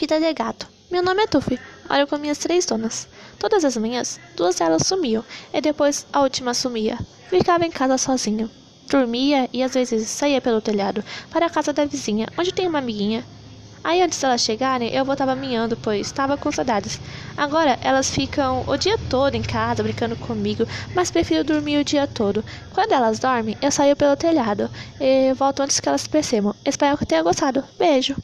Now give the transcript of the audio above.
Vida de gato. Meu nome é Tufi. Moro com minhas três donas. Todas as manhãs, duas delas sumiam, e depois a última sumia. Ficava em casa sozinho. Dormia e às vezes saía pelo telhado para a casa da vizinha, onde tem uma amiguinha. Aí antes delas chegarem, eu voltava miando, pois estava com saudades. Agora elas ficam o dia todo em casa brincando comigo, mas prefiro dormir o dia todo. Quando elas dormem, eu saio pelo telhado e volto antes que elas percebam. Espero que tenha gostado. Beijo!